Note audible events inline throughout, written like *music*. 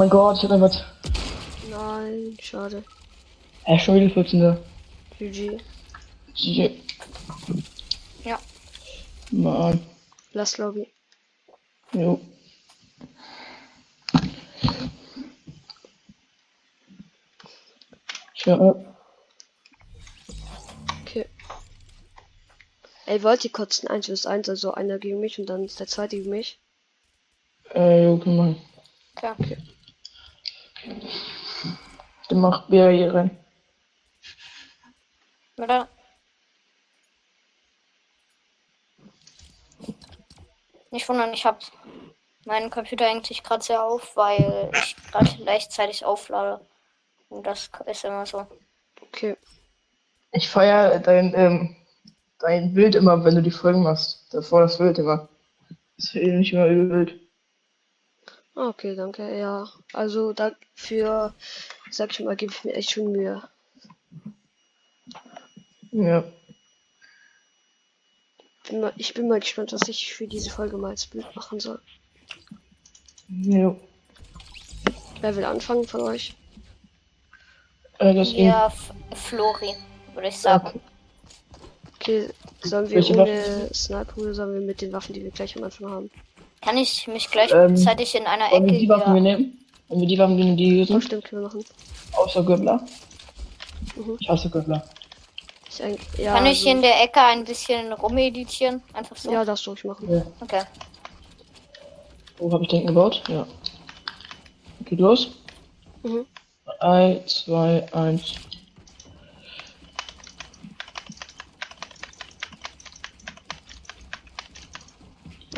mein Gott, ich hab einfach. Nein, schade. Er ist schon wieder 14. GG. GG. Ja. Mann. Lass Lobby. Jo. Tja, Okay. Ey, wollt ihr kurz ein 1 vs 1, also einer gegen mich und dann ist der zweite gegen mich? äh, jo, können wir. Klar. Dann macht Bär hier rein. Oder? Nicht wundern, ich habe meinen Computer hängt sich gerade sehr auf, weil ich gerade gleichzeitig auflade. Und das ist immer so. Okay. Ich feier dein, ähm, dein Bild immer, wenn du die Folgen machst. Davor das Bild immer. Das ist eh nicht immer übel wild. Ah, Okay, danke. Ja, also dafür, sag ich mal, gebe ich mir echt schon Mühe. Ja. Bin mal, ich bin mal gespannt, was ich für diese Folge mal als Bild machen soll. Jo. Wer will anfangen von euch? Äh, das Ja, F Flori, würde ich sagen. Okay, sollen wir Welche ohne Sniper oder sollen wir mit den Waffen, die wir gleich am Anfang haben? Kann ich mich gleichzeitig in einer Wollen Ecke wir die Waffen wir hier... nehmen? Wollen wir die Waffen nehmen, die hier Oh, sind? stimmt, können wir machen. Außer Göttler. Mhm. Ich hasse Göttler. Ich eigentlich, ja, Kann ich also- hier in der Ecke ein bisschen rumeditieren? Einfach so? Ja, das soll ich machen. Ja. Okay. Wo habe ich den gebaut? Ja. Geht los. Mhm. 3, 2, 1.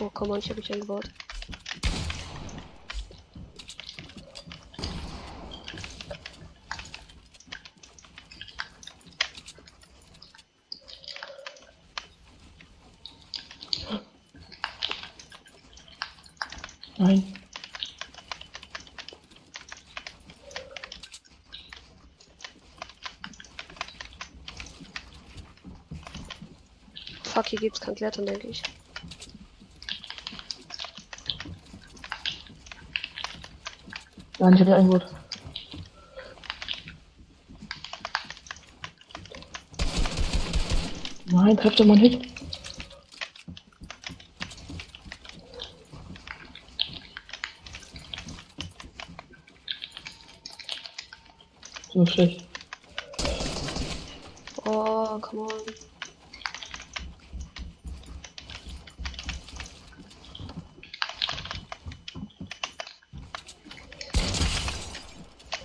Oh, komm on, ich habe mich eingebaut. Nein. Fuck, hier gibt's kein Klettern, denke ich. Nein, ich habe ja eingebaut. Nein, trefft doch mal nicht. So schlecht. Oh, come on.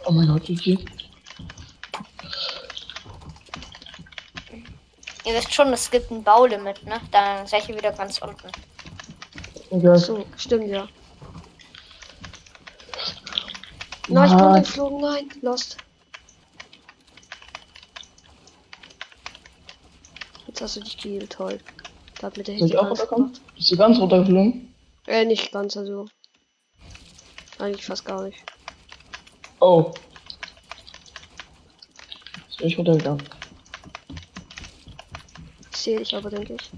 Oh mein Gott, GG. Ihr wisst schon, es gibt ein Baulimit, ne? Dann seid ihr wieder ganz unten. Egal. So, stimmt, ja. Nein, ich bin geflogen, nein, lost. Jetzt hast du dich geheilt, toll. Da hat mit der Soll ich Hit auch gemacht. Bist du ganz runtergeflogen? Äh, nicht ganz, also. Eigentlich fast gar nicht. Oh. Jetzt bin ich runtergegangen. Sehe ich aber, denke ich.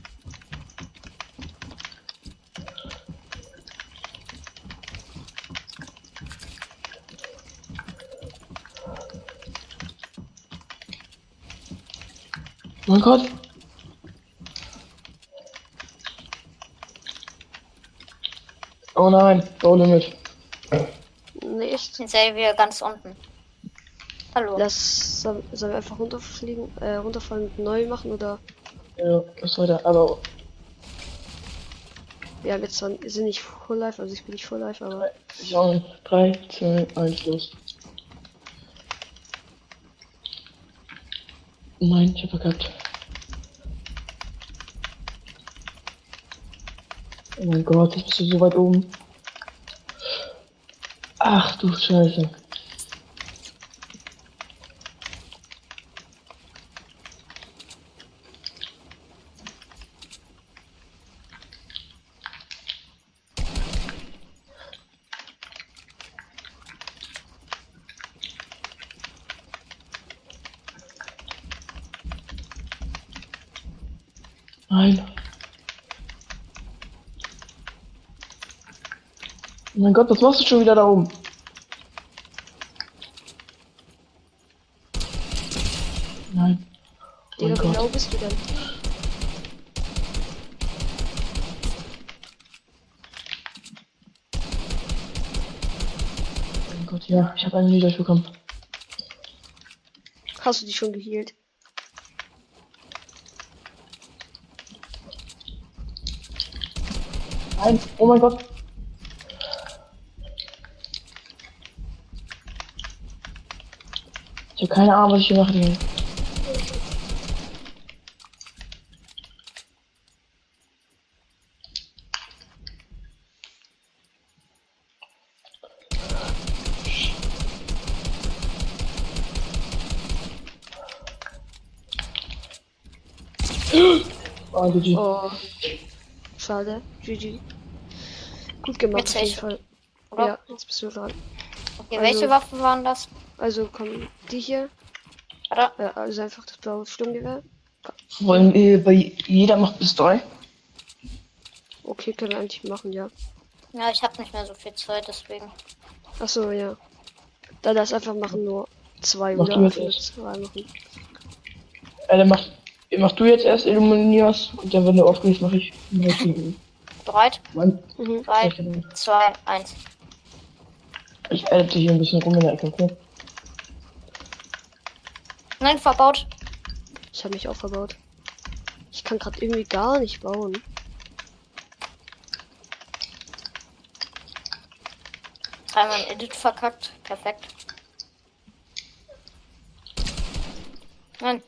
Mein Gott. Oh nein, Baulimit. Nicht. Jetzt seid ihr wieder ganz unten. Hallo. Lass, soll- sollen wir einfach runterfliegen, äh, runterfallen und neu machen oder Ja, was soll der? Aber wir haben jetzt zwar, sind nicht Full Life, also ich bin nicht Full Life, aber ich auch nicht. 3, 2, 1, los. Nein, ich hab verkackt. Oh mein Gott, bist du so weit oben. Ach du Scheiße. Oh mein Gott, was machst du schon wieder da oben? Nein. Oh wie genau bist du denn? Oh ja, ich habe einen Niedersch bekommen. Hast du dich schon gehealt? Nein, oh mein Gott. Habe keine Ahnung, was ich hier mache. Digga. *gasps* Oh, GG. Oh. Schade. GG. Gut gemacht, Jetzt auf jeden echt. Fall. Ja, jetzt bist du dran. Okay, Also- welche Waffen waren das? Also komm, die hier. Warte. Ja, also einfach das blaue Sturmgewehr. Wollen wir bei jeder macht bis drei? Okay, können wir eigentlich machen, ja. Ja, ich habe nicht mehr so viel Zeit, deswegen. Achso, ja. Dann das einfach machen nur zwei Mach oder du jetzt zwei machen. Äh, dann mach, mach du jetzt erst Illuminias und dann, wenn du aufgehst, mach ich. Bereit? Mann, Mhm. Drei, zwei, eins. Ich edite hier ein bisschen rum in der Ecke, okay? Nein, verbaut. Ich habe mich aufgebaut. Ich kann gerade irgendwie gar nicht bauen. Dreimal ein Edit verkackt. Perfekt. Nein.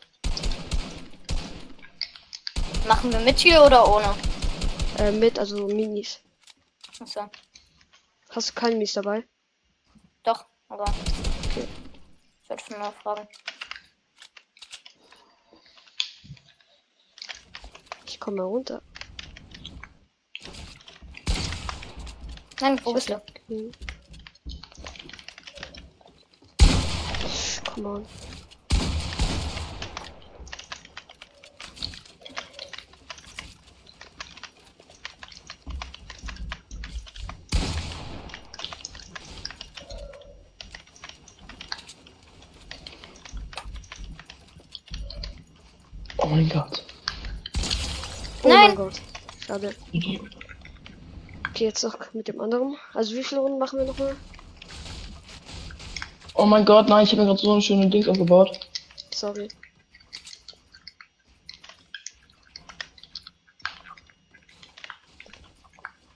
Machen wir mit hier oder ohne? Äh, mit, also Minis. Achso. Hast du keine Minis dabei? Doch, aber. Okay. Ich wollte schon mal fragen. Ich komme mal runter. Nein, wo bist du? Come on. Mein Gott. Oh Nein. mein Gott. Schade. Okay, jetzt noch mit dem anderen. Also wie viele Runden machen wir nochmal? Oh mein Gott, nein, ich habe mir gerade so eine schöne Dings aufgebaut. Sorry.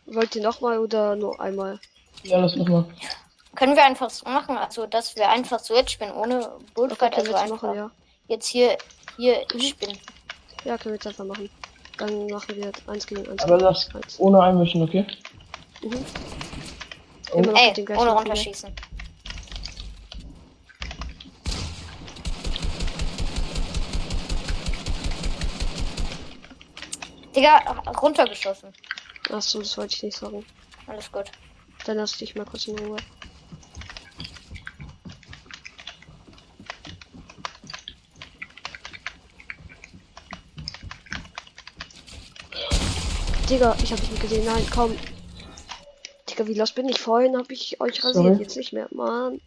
Wollt ihr nochmal oder nur einmal? Ja, lass nochmal. Können wir einfach so machen, also dass wir einfach so jetzt spielen, ohne Okay, Bullfight, können also einfach machen, ja. jetzt hier, hier spielen. Ja, können wir jetzt einfach machen. Dann machen wir jetzt 1 gegen 1. Aber lass Eins. ohne einmischen, okay? Mhm. Oh. Immer noch Ey, ohne Profil. runterschießen. Digga, runtergeschossen. Achso, das wollte ich nicht sagen. Alles gut. Dann lass dich mal kurz in Ruhe. Digga, ich hab dich nicht gesehen. Nein, komm. Digga, wie los bin ich? Vorhin hab ich euch rasiert, Sorry. jetzt nicht mehr. Mann.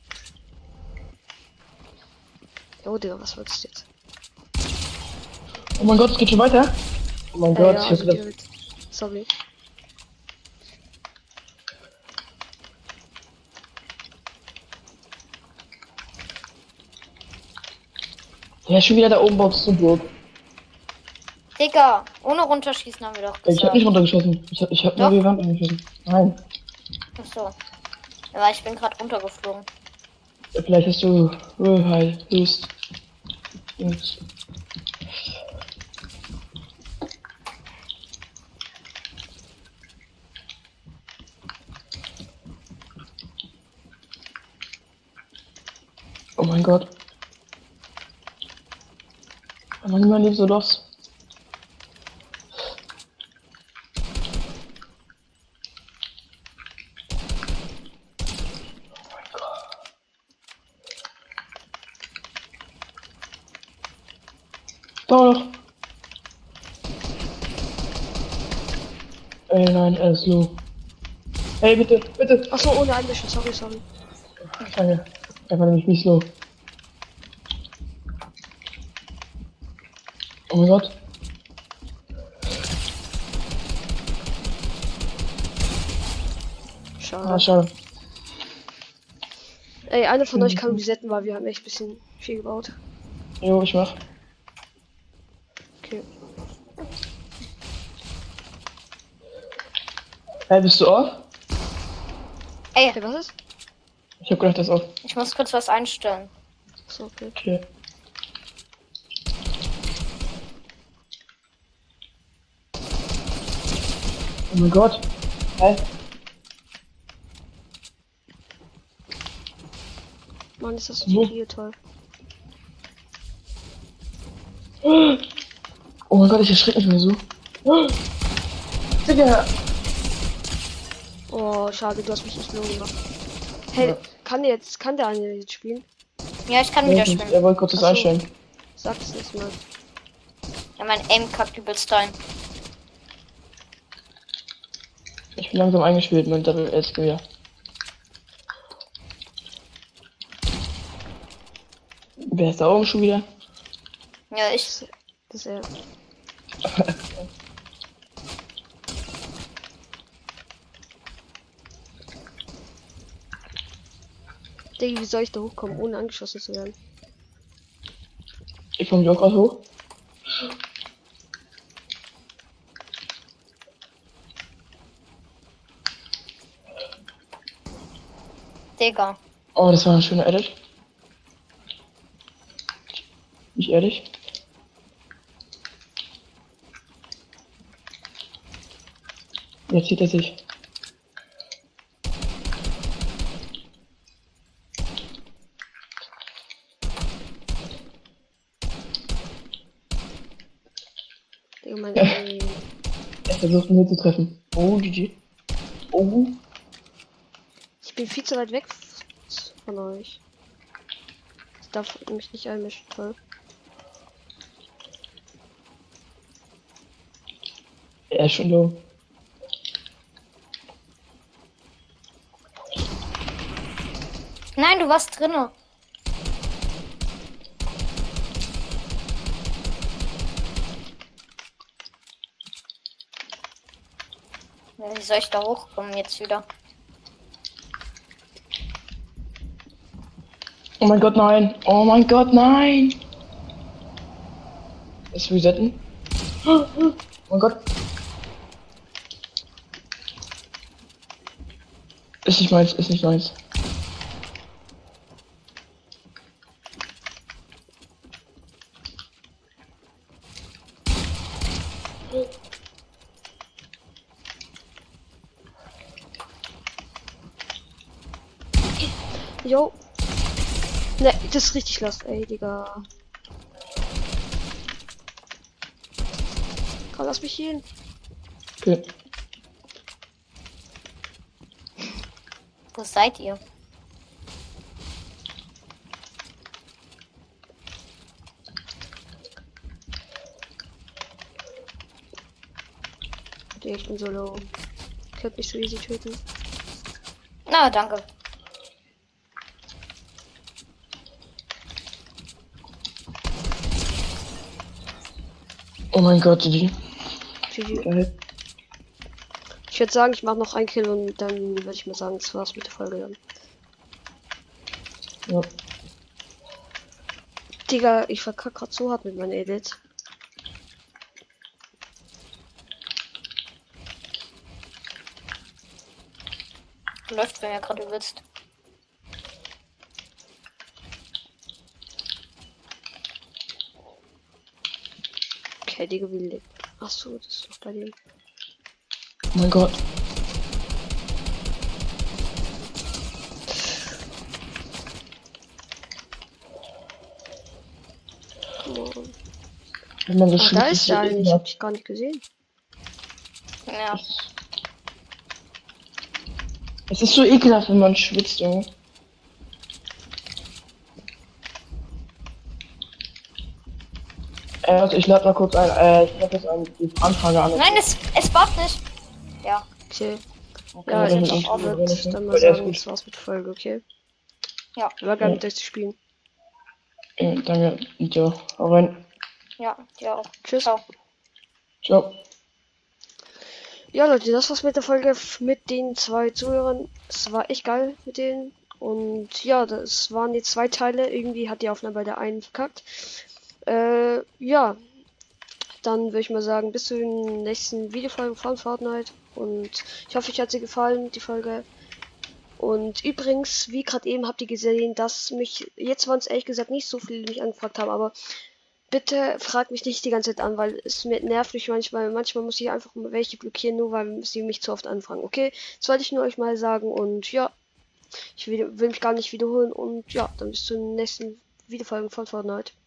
Oh, Digga, was wolltest du jetzt? Oh mein Gott, es geht schon weiter. Oh mein Äh, Gott, ja, ich also hab gedacht. Sorry. ja, schon wieder da oben baut zum Burg. Digga, ohne runterschießen haben wir doch Ich hab gesagt. nicht runtergeschossen. Ich hab, ich hab nur die Wand angeschossen. Nein. Achso. Ja, ich bin gerade runtergeflogen. Vielleicht hast du Höhe höchst. Dings. Oh mein Gott. Niemand lebt so los. Doch. Ey, nein, er ist low. Ey, bitte, bitte. Achso, ohne Einmischen. Sorry, sorry. Danke. Er war nämlich nicht low. mein Gott. Schade. Ah, schade. Ey, einer von euch kann resetten, weil wir haben echt ein bisschen viel gebaut. Jo, ich mach. Hey, bist du auf? Ey, Okay, was ist? Ich hab gedacht, das ist auf. ich muss kurz was einstellen. So, okay. Okay. Oh mein Gott. Hey. Mann, ist das Wo? hier toll. Oh mein Gott, ich erschreck mich mir so. Digga. Oh, schade, du hast mich nicht nur gemacht. Hey, Ja. kann der jetzt, kann der eine jetzt spielen? Ja, ich kann wieder Er spielen. wollte kurz das einstellen. Sag es jetzt mal. Ja, mein Aim kackt übelst rein. Ich bin langsam eingespielt mit Double S Gewehr. Wer ist da oben schon wieder? Ja, ich. Das ist er. *laughs* Digga, wie soll ich da hochkommen, ohne angeschossen zu werden? Ich komme auch gerade hoch. Digga. Oh, das war ein schöner Edit. Nicht ehrlich. Jetzt sieht er sich. Digga, mein Ja. Aim. Er versucht mich zu treffen. Oh, GG. Oh. Ich bin viel zu weit weg von euch. Ich darf mich nicht einmischen, toll. Er ist schon low. Nein, du warst drinne. Soll ich da hochkommen jetzt wieder? Oh mein Gott, nein. Oh mein Gott, nein. Ist resetten? Oh mein Gott. Ist nicht meins, ist nicht meins. Jo. Ne, das ist richtig lost, ey, Digga. Komm, lass mich hier hin. Okay. Wo seid ihr? Ich bin so low. Könnt mich so easy töten. Na, danke. Oh mein Gott, GG. GG. Geil. Ich würde sagen, ich mache noch ein Kill und dann würde ich mal sagen, das war's mit der Folge dann. Ja. Digga, ich verkack grad so hart mit meinem Edit. Läuft bei mir gerade übelst. Digga, wie lebt. Achso, das ist doch bei dem. Oh mein Gott. On. Wenn man so Ach, da ist der eine. Ich ja. hab dich gar nicht gesehen. Ja. Es ist so ekelhaft, wenn man schwitzt, Junge. Äh, also ich lade mal kurz ein, äh, ich lade jetzt ein, die Anfrage an. Nein, es, es backt nicht. Ja. Okay. Okay, Ja, ich ist auch es würde nicht, dann mal er ist sagen, das war's mit der Folge, okay? Ja. War Ja. mit euch zu spielen. Äh, danke, ja, hau rein. Ja, dir auch. Tschüss. Ciao. Ciao. Ja, Leute, das war's mit der Folge mit den zwei Zuhörern. Es war echt geil mit denen. Und ja, das waren die zwei Teile. Irgendwie hat die Aufnahme bei der einen verkackt. Äh, ja. Dann würde ich mal sagen, bis zu den nächsten Videofolgen von Fortnite. Und ich hoffe, euch hat sie gefallen, die Folge. Und übrigens, wie gerade eben habt ihr gesehen, dass mich, jetzt waren es ehrlich gesagt nicht so viele, die mich angefragt haben, aber bitte fragt mich nicht die ganze Zeit an, weil es mir nervt mich manchmal. Manchmal muss ich einfach welche blockieren, nur weil sie mich zu oft anfragen. Okay, das wollte ich nur euch mal sagen und ja, ich will, will mich gar nicht wiederholen und ja, dann bis zur nächsten Videofolge von Fortnite.